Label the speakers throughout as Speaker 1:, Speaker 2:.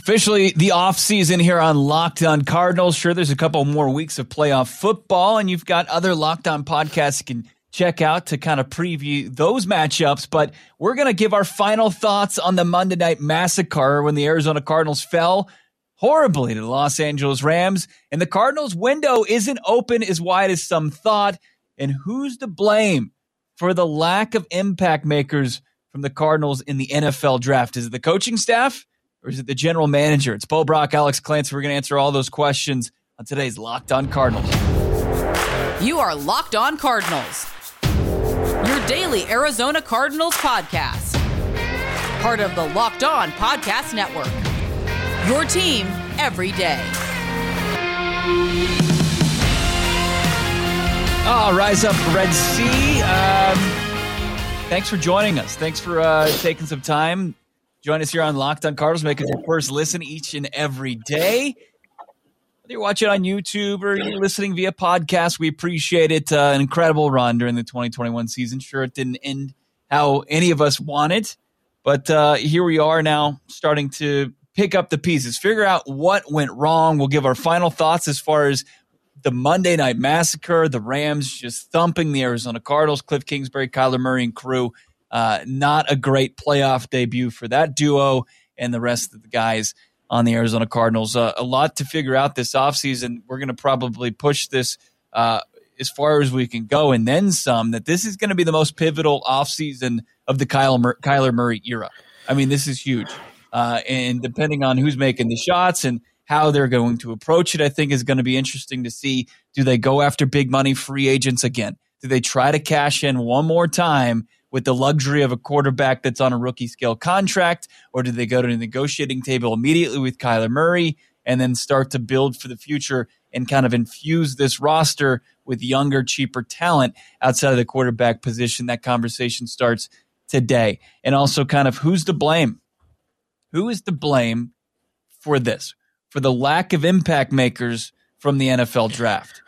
Speaker 1: officially the off season here on Locked On Cardinals. Sure, there's a couple more weeks of playoff football, and you've got other Locked On podcasts you can check out to kind of preview those matchups. But we're going to give our final thoughts on the Monday Night Massacre when the Arizona Cardinals fell horribly to the Los Angeles Rams, and the Cardinals' window isn't open as wide as some thought. And who's to blame for the lack of impact makers from the Cardinals in the NFL draft? Is it the coaching staff? Or is it the general manager? It's Bo Brock, Alex Clancy. We're going to answer all those questions on today's Locked On Cardinals.
Speaker 2: You are Locked On Cardinals, your daily Arizona Cardinals podcast. Part of the Locked On Podcast Network. Your team every day.
Speaker 1: Oh, rise up, Red Sea. Um, thanks for joining us. Thanks for uh, taking some time Join us here on Locked on Cardinals. Make it your first listen each and every day. Whether you're watching on YouTube or you're listening via podcast, we appreciate it. Uh, an incredible run during the 2021 season. Sure, it didn't end how any of us wanted, but uh, here we are now starting to pick up the pieces, figure out what went wrong. We'll give our final thoughts as far as the Monday Night Massacre, the Rams just thumping the Arizona Cardinals, Cliff Kingsbury, Kyler Murray, and crew uh, not a great playoff debut for that duo and the rest of the guys on the Arizona Cardinals. Uh, a lot to figure out this offseason. We're going to probably push this uh, as far as we can go and then some, that this is going to be the most pivotal offseason of the Kyle Mur- Kyler Murray era. I mean, this is huge. Uh, and depending on who's making the shots and how they're going to approach it, I think is going to be interesting to see. Do they go after big money free agents again? Do they try to cash in one more time with the luxury of a quarterback that's on a rookie scale contract, or do they go to the negotiating table immediately with Kyler Murray and then start to build for the future and kind of infuse this roster with younger, cheaper talent outside of the quarterback position? That conversation starts today. And also, kind of who's to blame? Who is to blame for this? For the lack of impact makers from the NFL draft?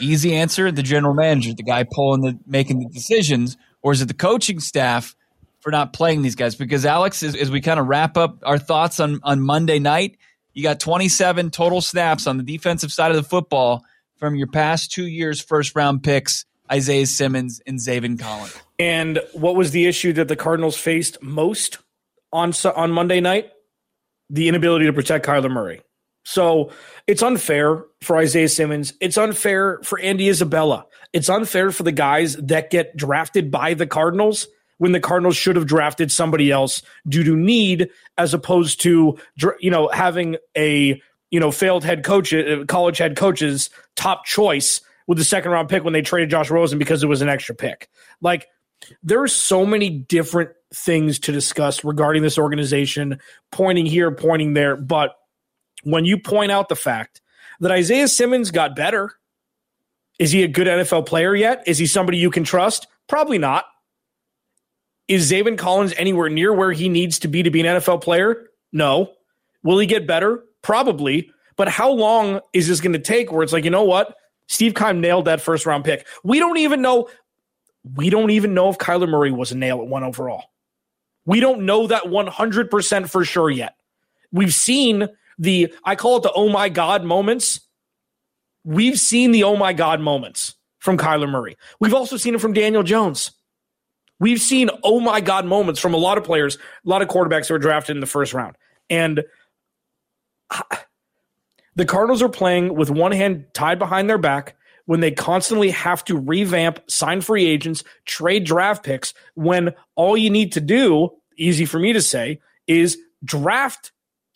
Speaker 1: Easy answer: the general manager, the guy pulling the making the decisions or is it the coaching staff for not playing these guys? Because Alex, as, as we kind of wrap up our thoughts on on Monday night, you got 27 total snaps on the defensive side of the football from your past two years' first round picks, Isaiah Simmons and Zaven Collins.
Speaker 3: And what was the issue that the Cardinals faced most on on Monday night? The inability to protect Kyler Murray. So it's unfair for Isaiah Simmons. It's unfair for Andy Isabella. It's unfair for the guys that get drafted by the Cardinals when the Cardinals should have drafted somebody else due to need, as opposed to you know having a you know failed head coach, uh, college head coaches top choice with the second round pick when they traded Josh Rosen because it was an extra pick. Like there are so many different things to discuss regarding this organization, pointing here, pointing there, but when you point out the fact that Isaiah Simmons got better, is he a good NFL player yet? Is he somebody you can trust? Probably not. Is Zaven Collins anywhere near where he needs to be to be an NFL player? No. Will he get better? Probably. But how long is this going to take where it's like, you know what? Steve Keim nailed that first round pick. We don't even know. We don't even know if Kyler Murray was a nail at one overall. We don't know that 100% for sure yet. We've seen the I call it the oh my god moments. We've seen the oh my god moments from Kyler Murray. We've also seen it from Daniel Jones. We've seen oh my god moments from a lot of players, a lot of quarterbacks who were drafted in the first round. And the Cardinals are playing with one hand tied behind their back when they constantly have to revamp, sign free agents, trade draft picks when all you need to do, easy for me to say, is draft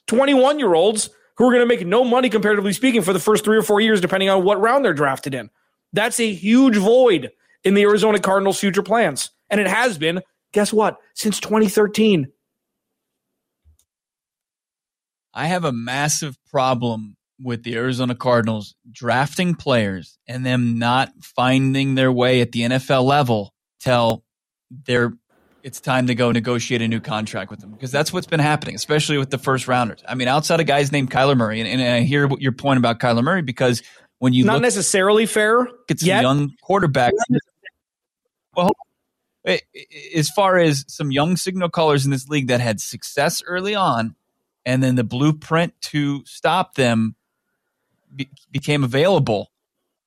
Speaker 3: 21 year olds who are going to make no money, comparatively speaking, for the first three or four years, depending on what round they're drafted in. That's a huge void in the Arizona Cardinals' future plans. And it has been, guess what, since 2013.
Speaker 1: I have a massive problem with the Arizona Cardinals drafting players and them not finding their way at the NFL level till they're it's time to go negotiate a new contract with them because that's what's been happening, especially with the first rounders. I mean, outside of guys named Kyler Murray, and, and I hear your point about Kyler Murray because when you
Speaker 3: not look, necessarily fair,
Speaker 1: it's a young quarterback. Well, as far as some young signal callers in this league that had success early on, and then the blueprint to stop them be- became available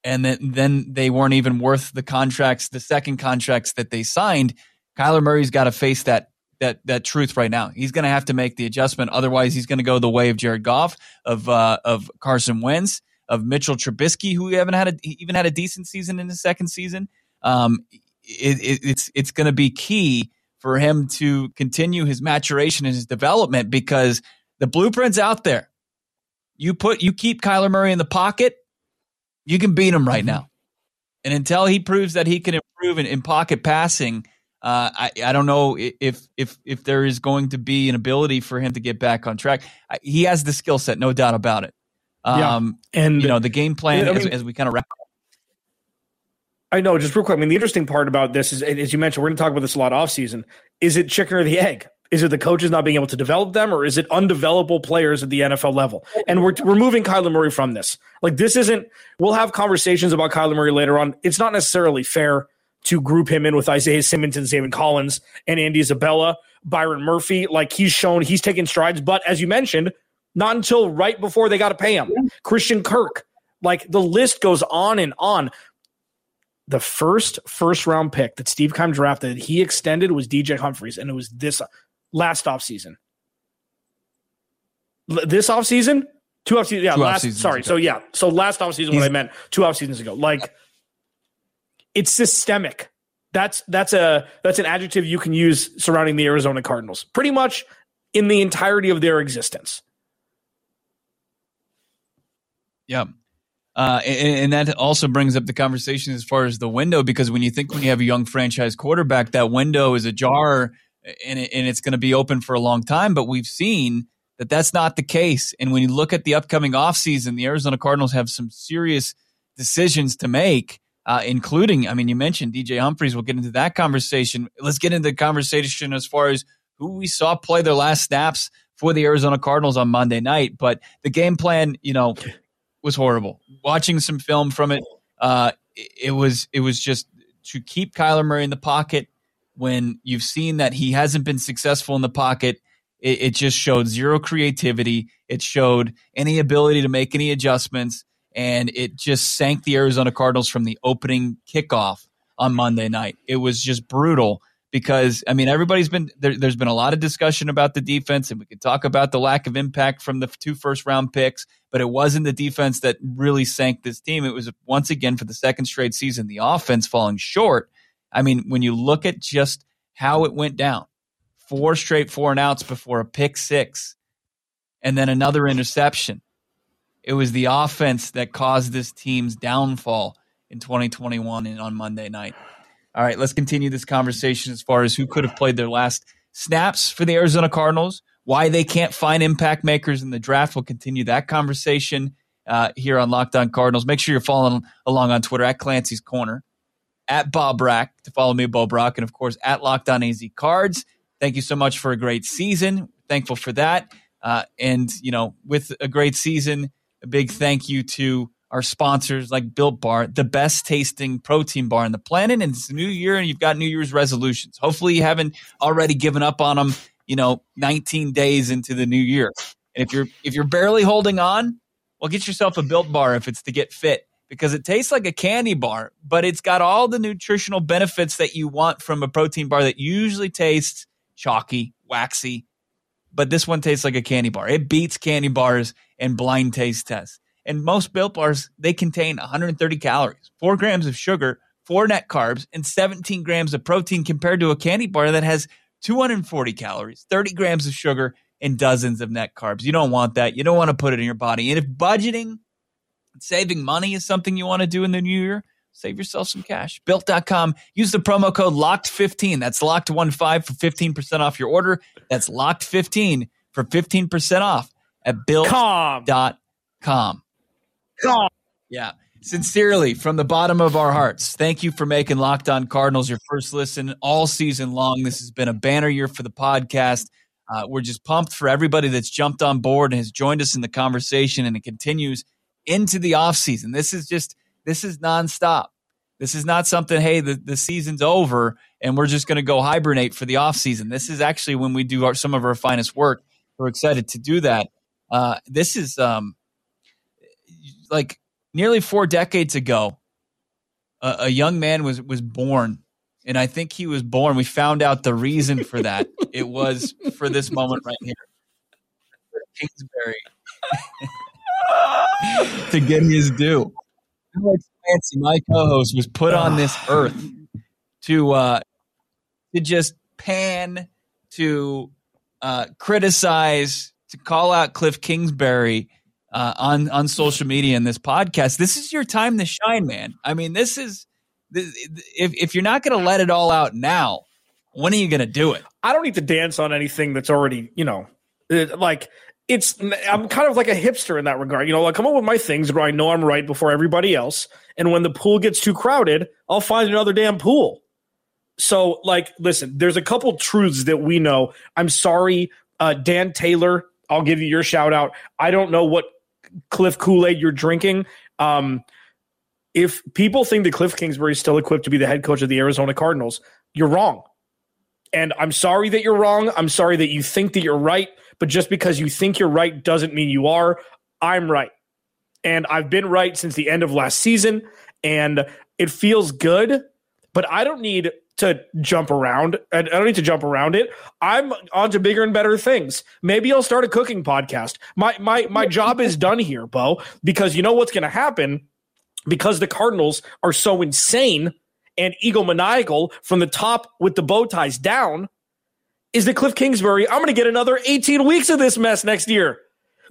Speaker 1: and then then they weren't even worth the contracts the second contracts that they signed Kyler Murray's got to face that that that truth right now. He's going to have to make the adjustment. Otherwise, he's going to go the way of Jared Goff, of uh, of Carson Wentz, of Mitchell Trubisky, who haven't had a, even had a decent season in his second season. Um, it, it, it's it's going to be key for him to continue his maturation and his development because the blueprint's out there. You put you keep Kyler Murray in the pocket, you can beat him right mm-hmm. now. And until he proves that he can improve in, in pocket passing, uh, I, I don't know if if if there is going to be an ability for him to get back on track. He has the skill set, no doubt about it. Um, yeah. and you know the game plan I mean, as, as, we kind of wrap.
Speaker 3: I know, just real quick. I mean, the interesting part about this is, as you mentioned, we're going to talk about this a lot off season. Is it chicken or the egg? Is it the coaches not being able to develop them, or is it undevelopable players at the NFL level? And we're we're moving Kyler Murray from this. Like this isn't. We'll have conversations about Kyler Murray later on. It's not necessarily fair to group him in with Isaiah Simmons and Zaven Collins and Andy Isabella, Byron Murphy. Like he's shown he's taking strides, but as you mentioned, not until right before they got to pay him. Christian Kirk. Like the list goes on and on. The first first round pick that Steve Keim drafted, he extended was DJ Humphries, and it was this last offseason. This offseason? Two off seasons, yeah. Two last, sorry. Ago. So yeah. So last offseason, what I meant two off seasons ago. Like it's systemic. That's that's a that's an adjective you can use surrounding the Arizona Cardinals. Pretty much in the entirety of their existence.
Speaker 1: Yeah. Uh, and, and, that also brings up the conversation as far as the window, because when you think when you have a young franchise quarterback, that window is ajar and, it, and it's going to be open for a long time. But we've seen that that's not the case. And when you look at the upcoming offseason, the Arizona Cardinals have some serious decisions to make uh, including, I mean, you mentioned DJ Humphries. We'll get into that conversation. Let's get into the conversation as far as who we saw play their last snaps for the Arizona Cardinals on Monday night. But the game plan, you know, was horrible. Watching some film from it, uh, it was it was just to keep Kyler Murray in the pocket when you've seen that he hasn't been successful in the pocket. It, it just showed zero creativity. It showed any ability to make any adjustments and it just sank the Arizona Cardinals from the opening kickoff on Monday night. It was just brutal because I mean everybody's been there, has been a lot of discussion about the defense, and we could talk about the lack of impact from the two first round picks, but it wasn't the defense that really sank this team. It was once again for the second straight season the offense falling short. I mean, when you look at just how it went down, four straight four and outs before a pick six, and then another interception. It was the offense that caused this team's downfall in 2021 and on Monday night. All right, let's continue this conversation as far as who could have played their last snaps for the Arizona Cardinals, why they can't find impact makers in the draft. We'll continue that conversation uh, here on Locked On Cardinals. Make sure you're following along on Twitter at Clancy's Corner, at Bob Brack to follow me, Bo Brock, and of course at Locked On AZ Cards. Thank you so much for a great season. Thankful for that. Uh, and, you know, with a great season, a big thank you to our sponsors like Built Bar, the best tasting protein bar on the planet. And it's a new year and you've got New Year's resolutions. Hopefully you haven't already given up on them, you know, 19 days into the new year. And if you're if you're barely holding on, well get yourself a Built Bar if it's to get fit because it tastes like a candy bar, but it's got all the nutritional benefits that you want from a protein bar that usually tastes chalky, waxy, but this one tastes like a candy bar. It beats candy bars and blind taste tests. And most built bars, they contain 130 calories, four grams of sugar, four net carbs, and 17 grams of protein compared to a candy bar that has 240 calories, 30 grams of sugar, and dozens of net carbs. You don't want that. You don't want to put it in your body. And if budgeting, saving money is something you want to do in the new year, save yourself some cash. Built.com. Use the promo code LOCKED15. That's locked15 for 15% off your order. That's locked15 for 15% off at built.com. Com. Yeah. Sincerely, from the bottom of our hearts, thank you for making Locked On Cardinals your first listen all season long. This has been a banner year for the podcast. Uh, we're just pumped for everybody that's jumped on board and has joined us in the conversation, and it continues into the offseason. This is just, this is nonstop. This is not something, hey, the, the season's over and we're just going to go hibernate for the offseason. This is actually when we do our, some of our finest work we're excited to do that. Uh, this is um, like nearly four decades ago. A, a young man was was born, and I think he was born. We found out the reason for that. it was for this moment right here, Kingsbury, to get his due. Alex Clancy, my co-host, was put on this earth to uh, to just pan, to uh, criticize, to call out Cliff Kingsbury uh, on on social media in this podcast. This is your time to shine, man. I mean, this is if if you're not going to let it all out now, when are you going to do it?
Speaker 3: I don't need to dance on anything that's already, you know, like it's I'm kind of like a hipster in that regard. You know, I come up with my things where I know I'm right before everybody else, and when the pool gets too crowded, I'll find another damn pool. So, like, listen, there's a couple truths that we know. I'm sorry, uh, Dan Taylor. I'll give you your shout out. I don't know what Cliff Kool Aid you're drinking. Um, if people think that Cliff Kingsbury is still equipped to be the head coach of the Arizona Cardinals, you're wrong. And I'm sorry that you're wrong. I'm sorry that you think that you're right. But just because you think you're right doesn't mean you are. I'm right. And I've been right since the end of last season. And it feels good, but I don't need to jump around. And I don't need to jump around it. I'm on to bigger and better things. Maybe I'll start a cooking podcast. My my my job is done here, Bo, because you know what's going to happen because the Cardinals are so insane and egomaniacal from the top with the bow ties down is that Cliff Kingsbury, I'm going to get another 18 weeks of this mess next year.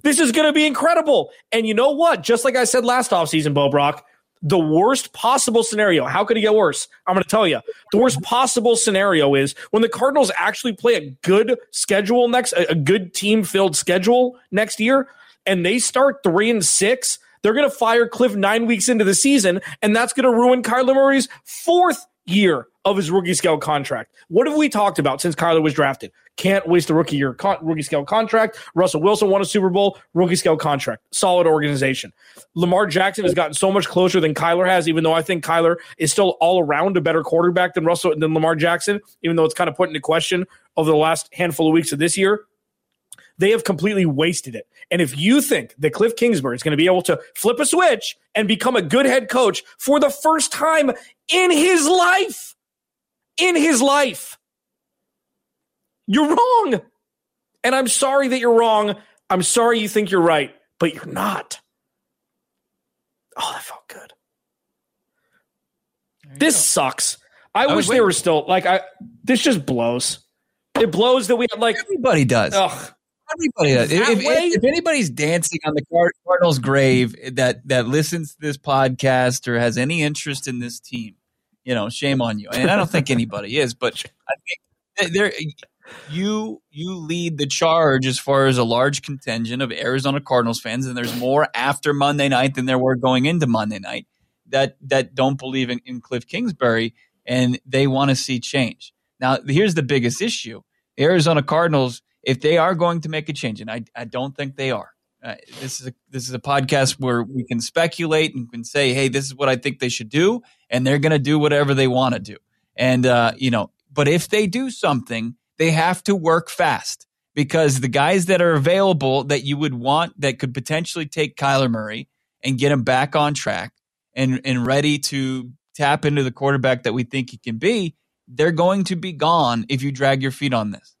Speaker 3: This is going to be incredible. And you know what? Just like I said last offseason, Bo Brock, the worst possible scenario. How could it get worse? I'm going to tell you. The worst possible scenario is when the Cardinals actually play a good schedule next, a good team filled schedule next year, and they start three and six. They're going to fire Cliff nine weeks into the season, and that's going to ruin Kyler Murray's fourth year of his rookie scale contract. What have we talked about since Kyler was drafted? Can't waste a rookie year con- rookie scale contract. Russell Wilson won a Super Bowl, rookie scale contract. Solid organization. Lamar Jackson has gotten so much closer than Kyler has, even though I think Kyler is still all around a better quarterback than Russell than Lamar Jackson, even though it's kind of put into question over the last handful of weeks of this year. They have completely wasted it. And if you think that Cliff Kingsbury is going to be able to flip a switch and become a good head coach for the first time in his life, in his life, you're wrong. And I'm sorry that you're wrong. I'm sorry you think you're right, but you're not. Oh, that felt good. This go. sucks. I, I wish they were still like I this just blows. It blows that we had like
Speaker 1: everybody does. Ugh. Everybody does. If, if, if, anybody's dancing on the Cardinals' grave that that listens to this podcast or has any interest in this team, you know, shame on you. And I don't think anybody is, but I think there you you lead the charge as far as a large contingent of Arizona Cardinals fans, and there's more after Monday night than there were going into Monday night that that don't believe in, in Cliff Kingsbury and they want to see change. Now, here's the biggest issue: the Arizona Cardinals, if they are going to make a change, and I, I don't think they are. Uh, this is a this is a podcast where we can speculate and can say, "Hey, this is what I think they should do," and they're going to do whatever they want to do. And uh, you know, but if they do something they have to work fast because the guys that are available that you would want that could potentially take Kyler Murray and get him back on track and, and ready to tap into the quarterback that we think he can be, they're going to be gone if you drag your feet on this.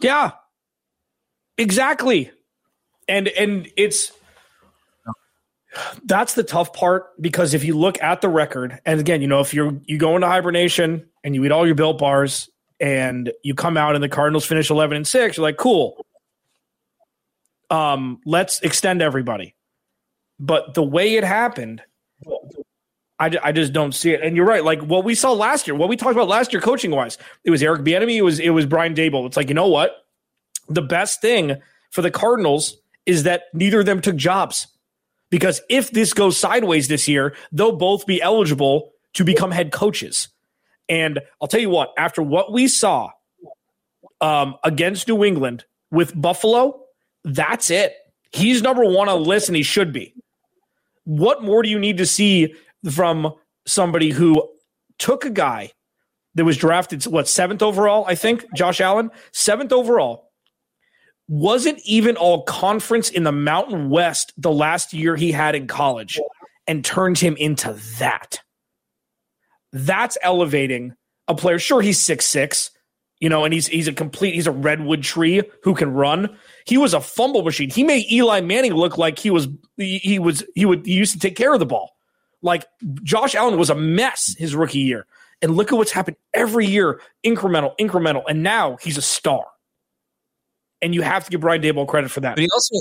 Speaker 3: Yeah. Exactly. And and it's that's the tough part because if you look at the record, and again, you know, if you're you go into hibernation and you eat all your built bars and you come out and the Cardinals finish 11 and 6, you're like, cool. Um, let's extend everybody. But the way it happened, I, I just don't see it. And you're right. Like what we saw last year, what we talked about last year, coaching wise, it was Eric Bieniemy, it was it was Brian Daboll. It's like you know what, the best thing for the Cardinals is that neither of them took jobs because if this goes sideways this year, they'll both be eligible to become head coaches. And I'll tell you what, after what we saw um, against New England with Buffalo, that's it. He's number one on the list, and he should be. What more do you need to see from somebody who took a guy that was drafted, what, seventh overall, I think, Josh Allen, seventh overall, wasn't even all conference in the Mountain West the last year he had in college and turned him into that. That's elevating a player. Sure, he's six six, you know, and he's he's a complete he's a redwood tree who can run. He was a fumble machine. He made Eli Manning look like he was he, was he would he used to take care of the ball. Like Josh Allen was a mess his rookie year. And look at what's happened every year, incremental, incremental, and now he's a star. And you have to give Brian Daboll credit for that.
Speaker 1: But he also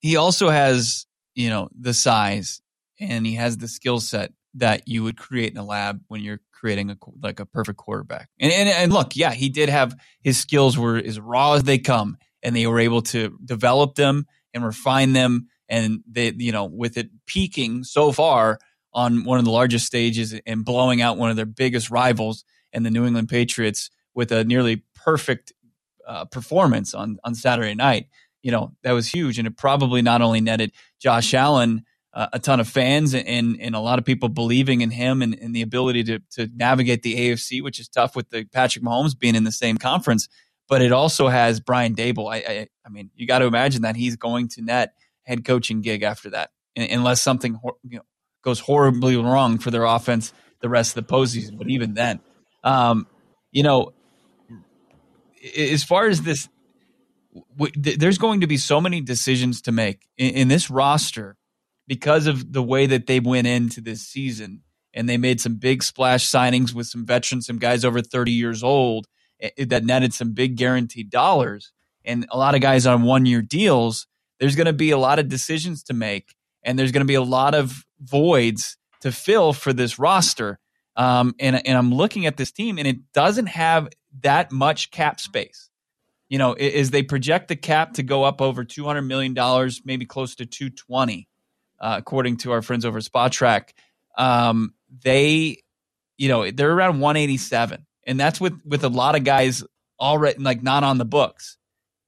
Speaker 1: he also has, you know, the size and he has the skill set that you would create in a lab when you're creating a like a perfect quarterback. And, and and look, yeah, he did have his skills were as raw as they come, and they were able to develop them and refine them. And they, you know, with it peaking so far on one of the largest stages and blowing out one of their biggest rivals and the New England Patriots with a nearly perfect uh, performance on on Saturday night. You know that was huge, and it probably not only netted Josh Allen uh, a ton of fans and and a lot of people believing in him and, and the ability to to navigate the AFC, which is tough with the Patrick Mahomes being in the same conference. But it also has Brian Daboll. I I, I mean, you got to imagine that he's going to net head coaching gig after that, unless something you know, goes horribly wrong for their offense the rest of the postseason. But even then, um, you know, as far as this, w- there's going to be so many decisions to make in, in this roster because of the way that they went into this season and they made some big splash signings with some veterans, some guys over 30 years old eh, eh, that netted some big guaranteed dollars and a lot of guys on one year deals. There's going to be a lot of decisions to make and there's going to be a lot of voids to fill for this roster. Um, and, and I'm looking at this team and it doesn't have that much cap space. You know, is they project the cap to go up over $200 million, maybe close to 220 uh, according to our friends over Spotrac. Um, they, you know, they're around 187, and that's with with a lot of guys already like not on the books.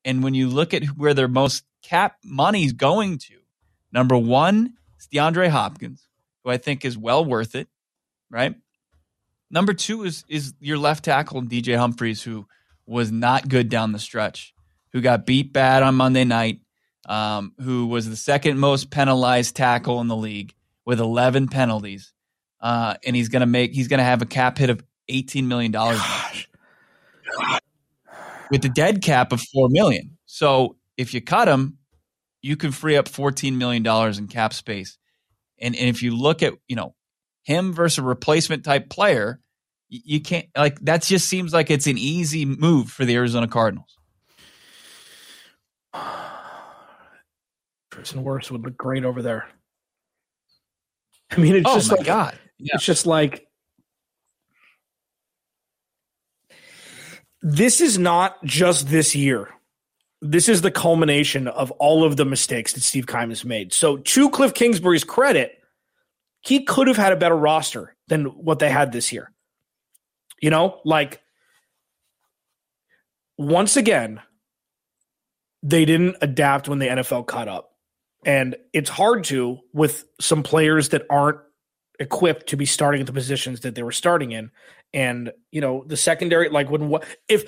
Speaker 1: And when you look at where their most cap money's going to, number one is DeAndre Hopkins, who I think is well worth it, right? Number two is is your left tackle DJ Humphries, who was not good down the stretch, who got beat bad on Monday night, um, who was the second most penalized tackle in the league with 11 penalties. Uh, and he's going to make, he's to have a cap hit of $18 million with the dead cap of 4 million. So if you cut him, you can free up $14 million in cap space. And, and if you look at, you know, him versus a replacement type player, you, can't like that just seems like it's an easy move for the Arizona Cardinals.
Speaker 3: Tristan Wirfs would look great over there. I mean, it's
Speaker 1: oh
Speaker 3: just like
Speaker 1: god,
Speaker 3: yeah. it's just like this is not just this year. This is the culmination of all of the mistakes that Steve Keim has made. So, to Cliff Kingsbury's credit, he could have had a better roster than what they had this year. You know, like once again, they didn't adapt when the NFL caught up. And it's hard to with some players that aren't equipped to be starting at the positions that they were starting in. And, you know, the secondary, like when what if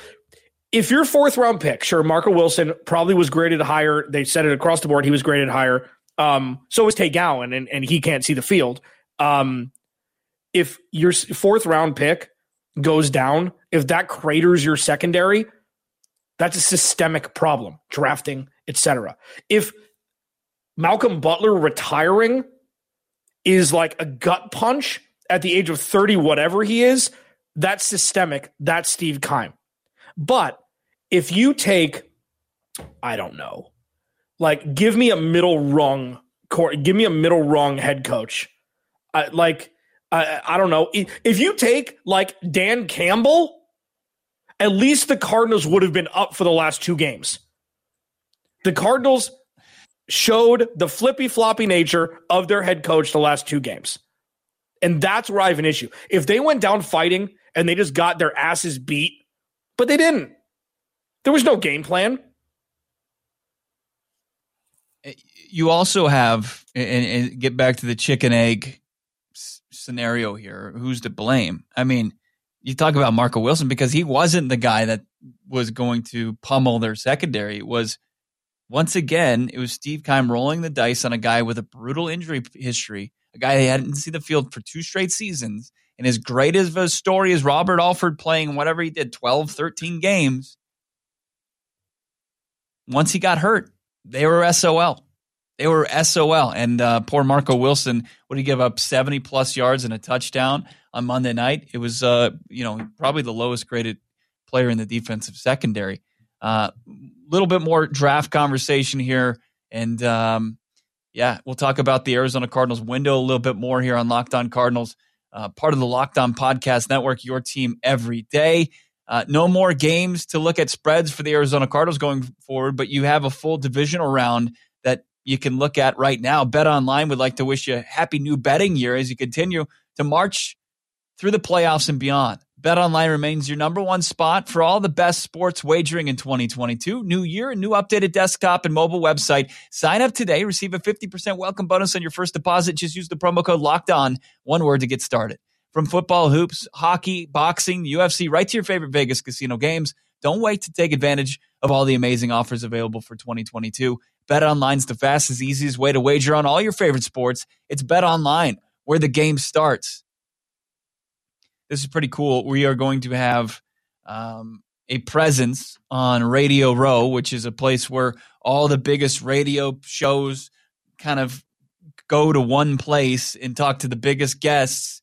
Speaker 3: if your fourth round pick, sure, Marco Wilson probably was graded higher. They said it across the board. He was graded higher. Um, so was Tay Gowan, and, and he can't see the field. Um, if your fourth round pick goes down, if that craters your secondary, that's a systemic problem, drafting, etc. If Malcolm Butler retiring is like a gut punch at the age of 30, whatever he is. That's systemic. That's Steve Keim. But if you take, I don't know, like give me a middle rung, give me a middle rung head coach. I, like, I, I don't know. If you take like Dan Campbell, at least the Cardinals would have been up for the last two games. The Cardinals showed the flippy floppy nature of their head coach the last two games. And that's where I have an issue. If they went down fighting and they just got their asses beat, but they didn't, there was no game plan.
Speaker 1: You also have, and, and get back to the chicken egg scenario here who's to blame? I mean, you talk about Marco Wilson because he wasn't the guy that was going to pummel their secondary It was once again, it was Steve Keim rolling the dice on a guy with a brutal injury history, a guy that hadn't seen the field for two straight seasons. And as great as a story as Robert Alford playing whatever he did, 12, 13 games, once he got hurt, they were SOL. They were SOL. And uh, poor Marco Wilson, would he give up 70 plus yards and a touchdown on Monday night? It was, uh, you know, probably the lowest graded player in the defensive secondary. A uh, little bit more draft conversation here. And um, yeah, we'll talk about the Arizona Cardinals window a little bit more here on Locked On Cardinals, uh, part of the Locked On Podcast Network, your team every day. Uh, no more games to look at spreads for the Arizona Cardinals going forward, but you have a full divisional round you can look at right now. Bet Online would like to wish you a happy new betting year as you continue to march through the playoffs and beyond. Bet Online remains your number one spot for all the best sports wagering in 2022. New year, a new updated desktop and mobile website. Sign up today, receive a 50% welcome bonus on your first deposit. Just use the promo code locked on, one word to get started. From football, hoops, hockey, boxing, UFC, right to your favorite Vegas casino games. Don't wait to take advantage of all the amazing offers available for 2022. Bet Online's the fastest, easiest way to wager on all your favorite sports. It's Bet Online, where the game starts this is pretty cool. We are going to have um, a presence on Radio Row, which is a place where all the biggest radio shows kind of go to one place and talk to the biggest guests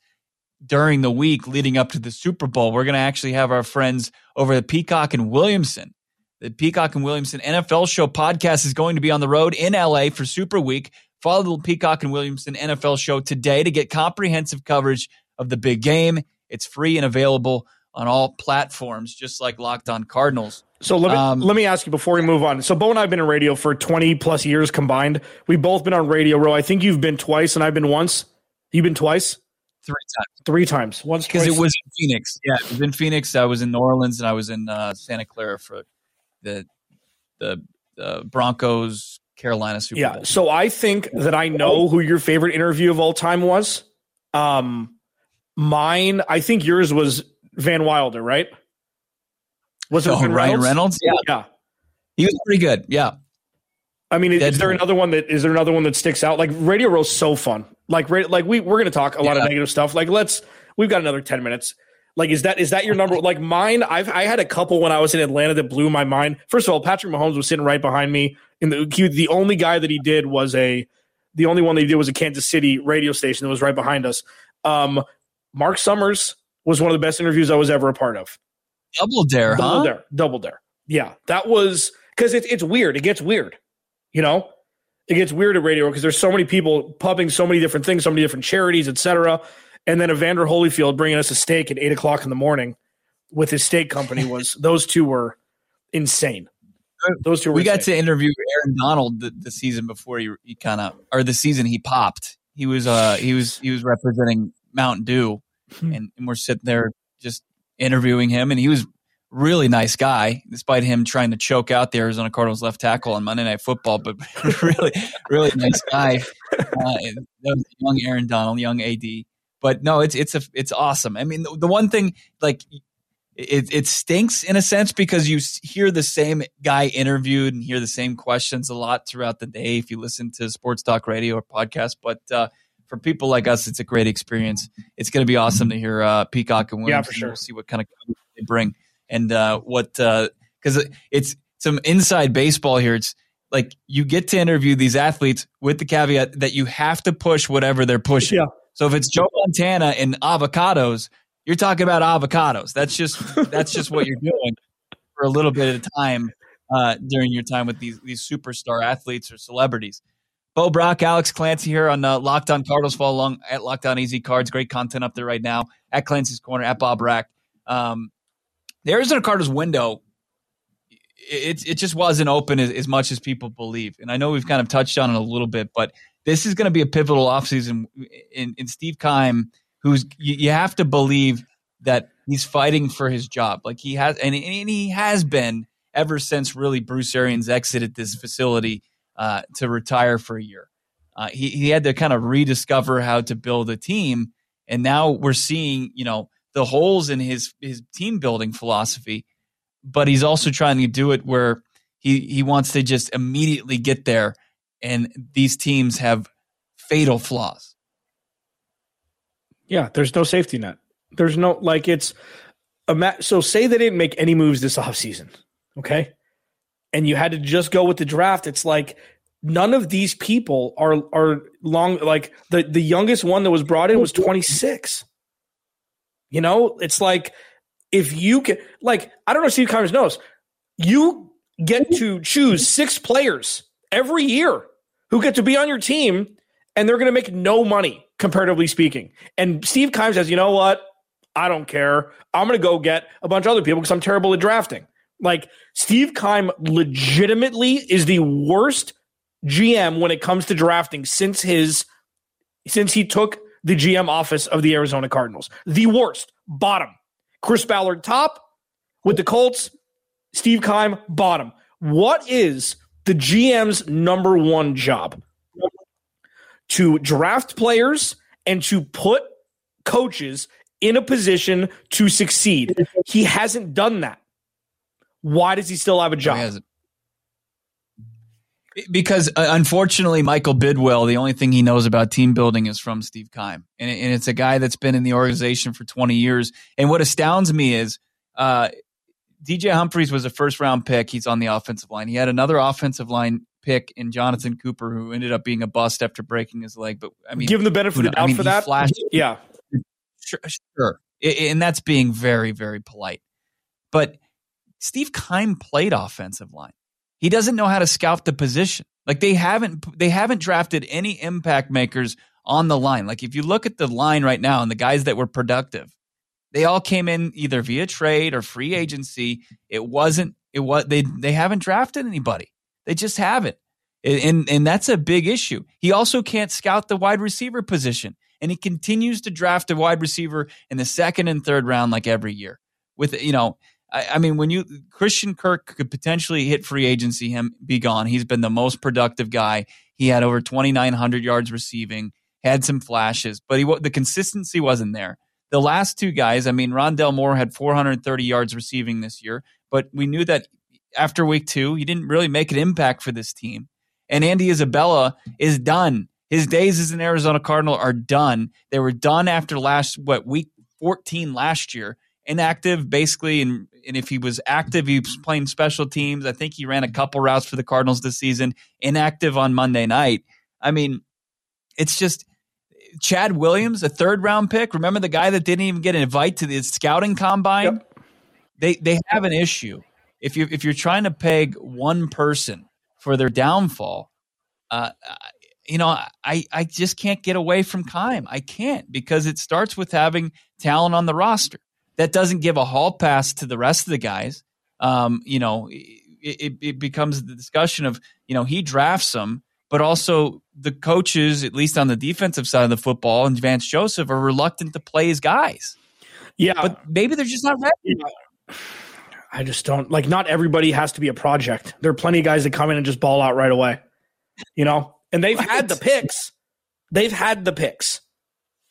Speaker 1: during the week leading up to the Super Bowl. We're going to actually have our friends over at Peacock and Williamson. The Peacock and Williamson NFL show podcast is going to be on the road in LA for Super Week. Follow the Peacock and Williamson NFL show today to get comprehensive coverage of the big game it's free and available on all platforms, just like Locked On Cardinals.
Speaker 3: So let me um, let me ask you before we move on. So Bo and I have been in radio for twenty plus years combined. We've both been on Radio Row. I think you've been twice, and I've been once. You've been twice.
Speaker 1: Three times.
Speaker 3: Three times. Once
Speaker 1: because it was in Phoenix. Yeah, it was in Phoenix. I was in New Orleans, and I was in uh, Santa Clara for the the, the Broncos Carolina Super
Speaker 3: yeah,
Speaker 1: Bowl.
Speaker 3: So I think that I know who your favorite interview of all time was. Um, Mine, I think yours was Van Wilder, right?
Speaker 1: Was it oh, Ryan Reynolds? Reynolds? Yeah.
Speaker 3: Yeah.
Speaker 1: He was pretty good. Yeah.
Speaker 3: I mean, is, is there another one that is there another one that sticks out? Like Radio Row's so fun. Like like we we're gonna talk a lot yeah. of negative stuff. Like let's we've got another ten minutes. Like is that is that your number? like mine, I've I had a couple when I was in Atlanta that blew my mind. First of all, Patrick Mahomes was sitting right behind me. In the he, the only guy that he did was a the only one that he did was a Kansas City radio station that was right behind us. Um, Mark Summers was one of the best interviews I was ever a part of.
Speaker 1: Double dare,
Speaker 3: double
Speaker 1: huh?
Speaker 3: dare, double dare. Yeah, that was because it's it's weird. It gets weird, you know. It gets weird at radio because there's so many people pumping so many different things, so many different charities, etc. And then Evander Holyfield bringing us a steak at eight o'clock in the morning with his steak company was those two were insane. Those two.
Speaker 1: we got to interview Aaron Donald the, the season before he, he kind of or the season he popped. He was uh he was he was representing Mountain Dew, hmm. and, and we're sitting there just interviewing him, and he was really nice guy, despite him trying to choke out the Arizona Cardinals left tackle on Monday Night Football. But really, really nice guy. Uh, young Aaron Donald, young AD. But no, it's it's a it's awesome. I mean, the, the one thing like it it stinks in a sense because you hear the same guy interviewed and hear the same questions a lot throughout the day if you listen to sports talk radio or podcast. But uh, for people like us, it's a great experience. It's going to be awesome to hear uh, Peacock and Williams.
Speaker 3: Yeah, for sure.
Speaker 1: We'll see what kind of they bring and uh, what because uh, it's some inside baseball here. It's like you get to interview these athletes with the caveat that you have to push whatever they're pushing.
Speaker 3: Yeah.
Speaker 1: So if it's Joe Montana and avocados, you're talking about avocados. That's just that's just what you're doing for a little bit of time uh, during your time with these these superstar athletes or celebrities. Bo Brock, Alex Clancy here on uh, Locked On Cardinals. Follow along at Locked On AZ Cards. Great content up there right now at Clancy's Corner at Bob Rack. Um, the Arizona Cardinals window, it, it just wasn't open as, as, much as people believe. And I know we've kind of touched on it a little bit, but this is going to be a pivotal offseason in, in Steve Keim, who's you, you, have to believe that he's fighting for his job. Like he has, and, and he has been ever since really Bruce Arians exited this facility uh, to retire for a year. Uh, he, he had to kind of rediscover how to build a team. And now we're seeing, you know, the holes in his, his team building philosophy but he's also trying to do it where he he wants to just immediately get there, and these teams have fatal flaws.
Speaker 3: Yeah, there's no safety net. There's no like it's a ma- so say they didn't make any moves this offseason, okay? And you had to just go with the draft. It's like none of these people are are long like the the youngest one that was brought in was 26. You know, it's like if you can like I don't know if Steve Connors knows. You get to choose six players every year who get to be on your team and they're going to make no money comparatively speaking. And Steve Keim says, "You know what? I don't care. I'm going to go get a bunch of other people because I'm terrible at drafting." Like Steve Keim legitimately is the worst GM when it comes to drafting since his since he took the GM office of the Arizona Cardinals. The worst, bottom. Chris Ballard top with the Colts, Steve Keim bottom. What is the GM's number one job? To draft players and to put coaches in a position to succeed. He hasn't done that. Why does he still have a job?
Speaker 1: because uh, unfortunately, Michael Bidwill, the only thing he knows about team building is from Steve Keim, and, and it's a guy that's been in the organization for 20 years. And what astounds me is uh, DJ Humphries was a first round pick. He's on the offensive line. He had another offensive line pick in Jonathan Cooper, who ended up being a bust after breaking his leg. But I mean,
Speaker 3: give him the benefit of the doubt I mean, for that. Flashed, yeah,
Speaker 1: sure, sure, and that's being very, very polite. But Steve Keim played offensive line. He doesn't know how to scout the position. Like they haven't they haven't drafted any impact makers on the line. Like if you look at the line right now and the guys that were productive, they all came in either via trade or free mm-hmm. agency. It wasn't it was they they haven't drafted anybody. They just haven't. And and that's a big issue. He also can't scout the wide receiver position and he continues to draft a wide receiver in the second and third round like every year. With you know, I, I, mean, when you Christian Kirk could potentially hit free agency, him be gone. He's been the most productive guy. He had over 2,900 yards receiving, had some flashes, but he the consistency wasn't there. The last two guys, I mean, Rondale Moore had 430 yards receiving this year, but we knew that after week two, he didn't really make an impact for this team. And Andy Isabella is done. His days as an Arizona Cardinal are done. They were done after last what week 14 last year inactive basically and and if he was active he was playing special teams i think he ran a couple routes for the cardinals this season inactive on monday night i mean it's just chad williams a third round pick remember the guy that didn't even get an invite to the scouting combine yep. they they have an issue if you if you're trying to peg one person for their downfall uh, you know, I, I just can't get away from Keim. I can't because it starts with having talent on the roster that doesn't give a hall pass to the rest of the guys. Um, you know, it, it, it becomes the discussion of, you know, he drafts them, but also the coaches, at least on the defensive side of the football, and Vance Joseph are reluctant to play his guys.
Speaker 3: Yeah.
Speaker 1: But maybe they're just not ready.
Speaker 3: I just don't like not everybody has to be a project. There are plenty of guys that come in and just ball out right away. You know? And they've right. had the picks. They've had the picks.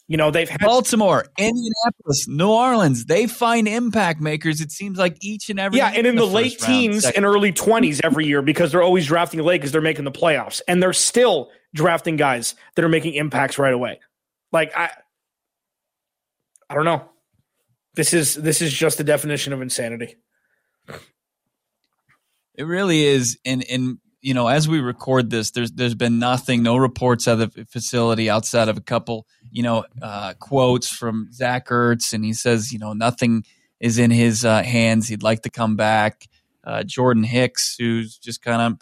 Speaker 3: You know, they've had
Speaker 1: Baltimore, Indianapolis, New Orleans. They find impact makers. It seems like each and every
Speaker 3: yeah, and in the, the late teens round, and early twenties every year because they're always drafting late because they're making the playoffs, and they're still drafting guys that are making impacts right away. Like I, I don't know. This is this is just the definition of insanity.
Speaker 1: It really is, and and you know, as we record this, there's there's been nothing, no reports out of the facility outside of a couple, you know, uh, quotes from Zach Ertz, and he says, you know, nothing is in his uh, hands. He'd like to come back. Uh, Jordan Hicks, who's just kind of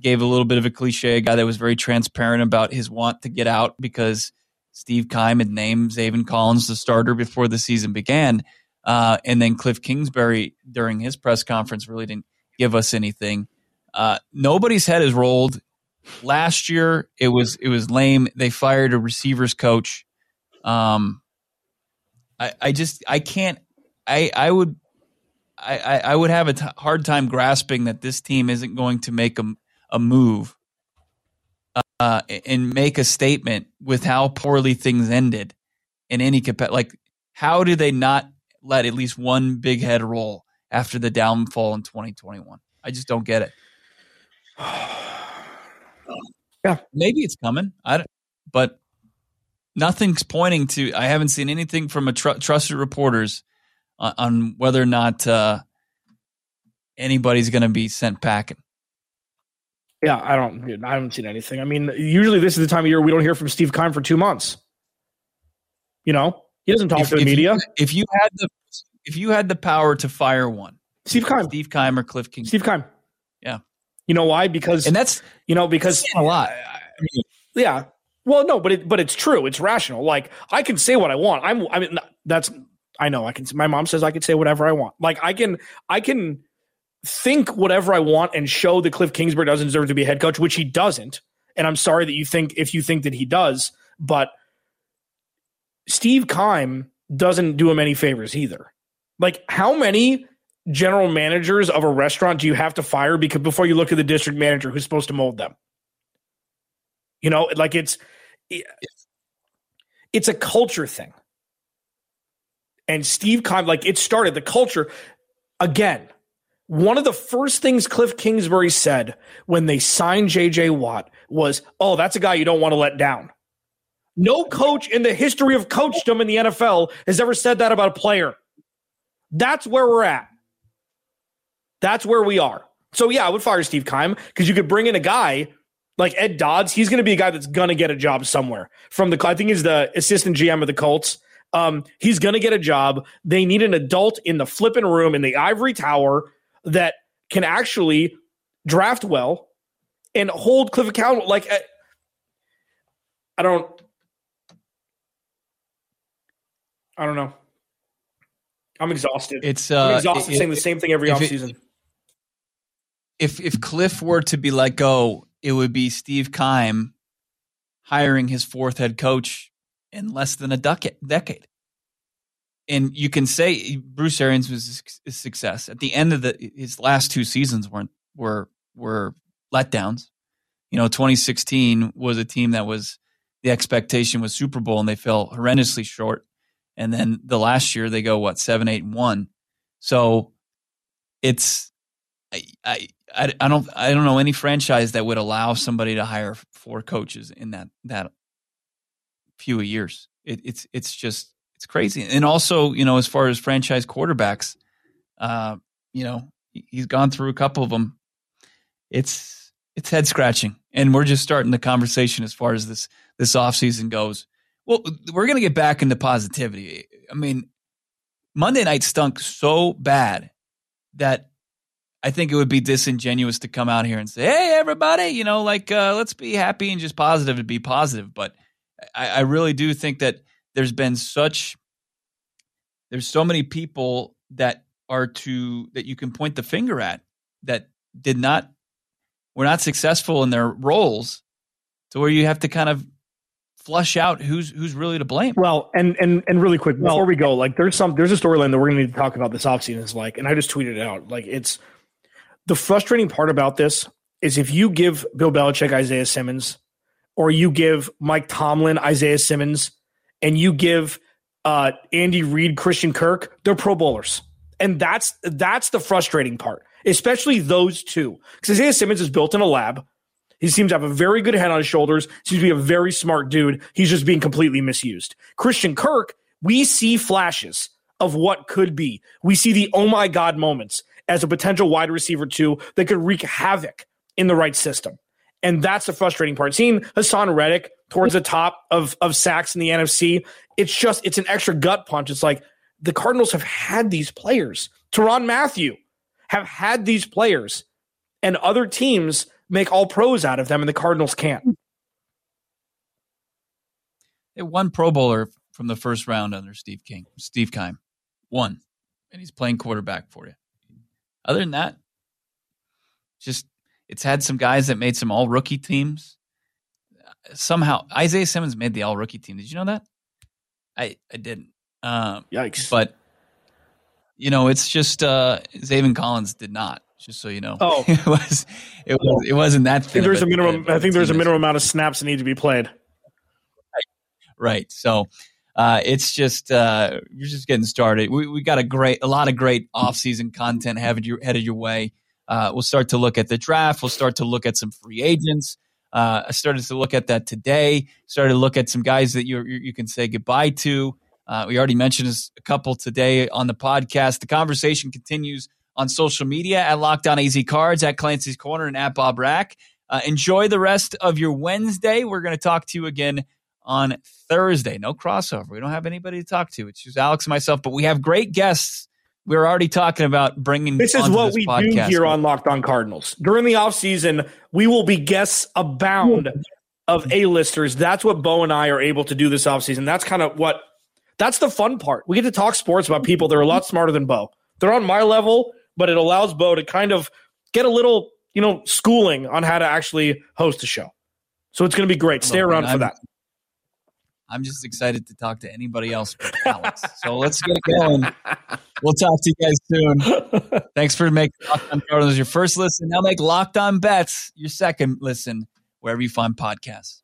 Speaker 1: gave a little bit of a cliche, guy that was very transparent about his want to get out because Steve Keim had named Zaven Collins the starter before the season began. Uh, and then Cliff Kingsbury during his press conference really didn't give us anything. Uh, nobody's head is rolled. Last year, it was it was lame. They fired a receivers coach. Um, I I just I can't. I I would. I, I would have a t- hard time grasping that this team isn't going to make a, a move uh, and make a statement with how poorly things ended in any capacity. Like, how do they not let at least one big head roll after the downfall in 2021. I just don't get it.
Speaker 3: Yeah,
Speaker 1: maybe it's coming. I don't, but nothing's pointing to. I haven't seen anything from a tr- trusted reporters on, on, whether or not uh, anybody's going to be sent packing.
Speaker 3: Yeah, I don't. I haven't seen anything. I mean, usually this is the time of year we don't hear from Steve Keim for two months. You know, he doesn't talk if, to the
Speaker 1: if
Speaker 3: media.
Speaker 1: You, if you had the if you had the power to fire one,
Speaker 3: Steve Keim,
Speaker 1: Steve Keim or Cliff King,
Speaker 3: Steve Keim. You know why? Because
Speaker 1: and that's
Speaker 3: you know because
Speaker 1: a lot.
Speaker 3: I mean, yeah. Well, no, but it but it's true. It's rational. Like I can say what I want. I'm. I mean, that's. I know. I can. My mom says I can say whatever I want. Like I can. I can think whatever I want and show that Cliff Kingsbury doesn't deserve to be a head coach, which he doesn't. And I'm sorry that you think if you think that he does, but Steve Keim doesn't do him any favors either. Like, how many general managers of a restaurant do you have to fire because before you look at the district manager who's supposed to mold them? You know, like it's it's a culture thing. And Steve Keim, like it started the culture again. One of the first things Cliff Kingsbury said when they signed JJ Watt was, "Oh, that's a guy you don't want to let down." No coach in the history of coachdom in the NFL has ever said that about a player. That's where we're at. That's where we are. So yeah, I would fire Steve Keim because you could bring in a guy like Ed Dodds. He's going to be a guy that's going to get a job somewhere from the. I think he's the assistant GM of the Colts. Um, he's going to get a job. They need an adult in the flipping room in the ivory tower that can actually draft well and hold Cliff accountable. Like I don't. I don't know. I'm exhausted.
Speaker 1: It's uh,
Speaker 3: I'm exhausted saying the same thing every offseason.
Speaker 1: If if Cliff were to be let go, it would be Steve Keim hiring his fourth head coach in less than a decade. And you can say Bruce Arians was success. At the end of the his last two seasons weren't were were letdowns. You know, 2016 was a team that was the expectation was Super Bowl and they fell horrendously short and then the last year they go what seven, eight, and one. So it's I, I I don't I don't know any franchise that would allow somebody to hire four coaches in that that few years. It, it's it's just it's crazy. And also, you know, as far as franchise quarterbacks, uh, you know, he's gone through a couple of them. It's it's head scratching, and we're just starting the conversation as far as this this off season goes. Well, we're to get back into positivity. I mean, Monday night stunk so bad that I think it would be disingenuous to come out here and say, "Hey, everybody, you know, like uh, let's be happy and just positive to be positive." But I, I really do think that there's been such there's so many people that are to that you can point the finger at that did not were not successful in their roles to where you have to kind of flush out who's who's really to blame.
Speaker 3: Well, and and and really quick before well, we go, like there's some there's a storyline that we're gonna need to talk about this offseason is like, and I just tweeted it out. Like it's the frustrating part about this is if you give Bill Belichick Isaiah Simmons, or you give Mike Tomlin Isaiah Simmons, and you give uh, Andy Reid Christian Kirk, they're Pro Bowlers, and that's that's the frustrating part, especially those two, because Isaiah Simmons is built in a lab. He seems to have a very good head on his shoulders, seems to be a very smart dude. He's just being completely misused. Christian Kirk, we see flashes of what could be. We see the oh my God moments as a potential wide receiver too that could wreak havoc in the right system. And that's the frustrating part. Seeing Haason Reddick towards the top of, of sacks in the NFC, it's just, it's an extra gut punch. It's like the Cardinals have had these players. Tyrann Mathieu have had these players, and other teams make all pros out of them, and the Cardinals can't.
Speaker 1: They one Pro Bowler from the first round under Steve King, Steve Keim, one, and he's playing quarterback for you. Other than that, just it's had some guys that made some all rookie teams. Somehow, Isaiah Simmons made the all rookie team. Did you know that? I I didn't. Um,
Speaker 3: Yikes!
Speaker 1: But you know, it's just uh, Zaven Collins did not just so you know.
Speaker 3: Oh,
Speaker 1: it was it was it wasn't that.
Speaker 3: I think there's a, minimum. I think there's a minimum amount of snaps that need to be played.
Speaker 1: Right. So, Uh, it's just uh, we're just getting started. We, we got a great, a lot of great off-season content headed your headed your way. Uh, we'll start to look at the draft. We'll start to look at some free agents. Uh, I started to look at that today. Started to look at some guys that you you can say goodbye to. Uh, we already mentioned a couple today on the podcast. The conversation continues on social media at Locked On AZ Cards, at Clancy's Corner, and at Bo Brock. Uh, enjoy the rest of your Wednesday. We're going to talk to you again on Thursday. No crossover. We don't have anybody to talk to. It's just Alex and myself, but we have great guests. We're already talking about bringing.
Speaker 3: This is what this we podcast. do here on Locked On Cardinals. During the off season, we will be guests abound of A-listers. That's what Bo and I are able to do this off season. That's kind of what. That's the fun part. We get to talk sports about people that are a lot smarter than Bo. They're on my level, but it allows Bo to kind of get a little, you know, schooling on how to actually host a show. So it's going to be great. Stay around for that.
Speaker 1: I'm just excited to talk to anybody else but Alex. so let's get going. We'll talk to you guys soon. Thanks for making Locked On Cardinals your first listen. Now make Locked On Bets your second listen wherever you find podcasts.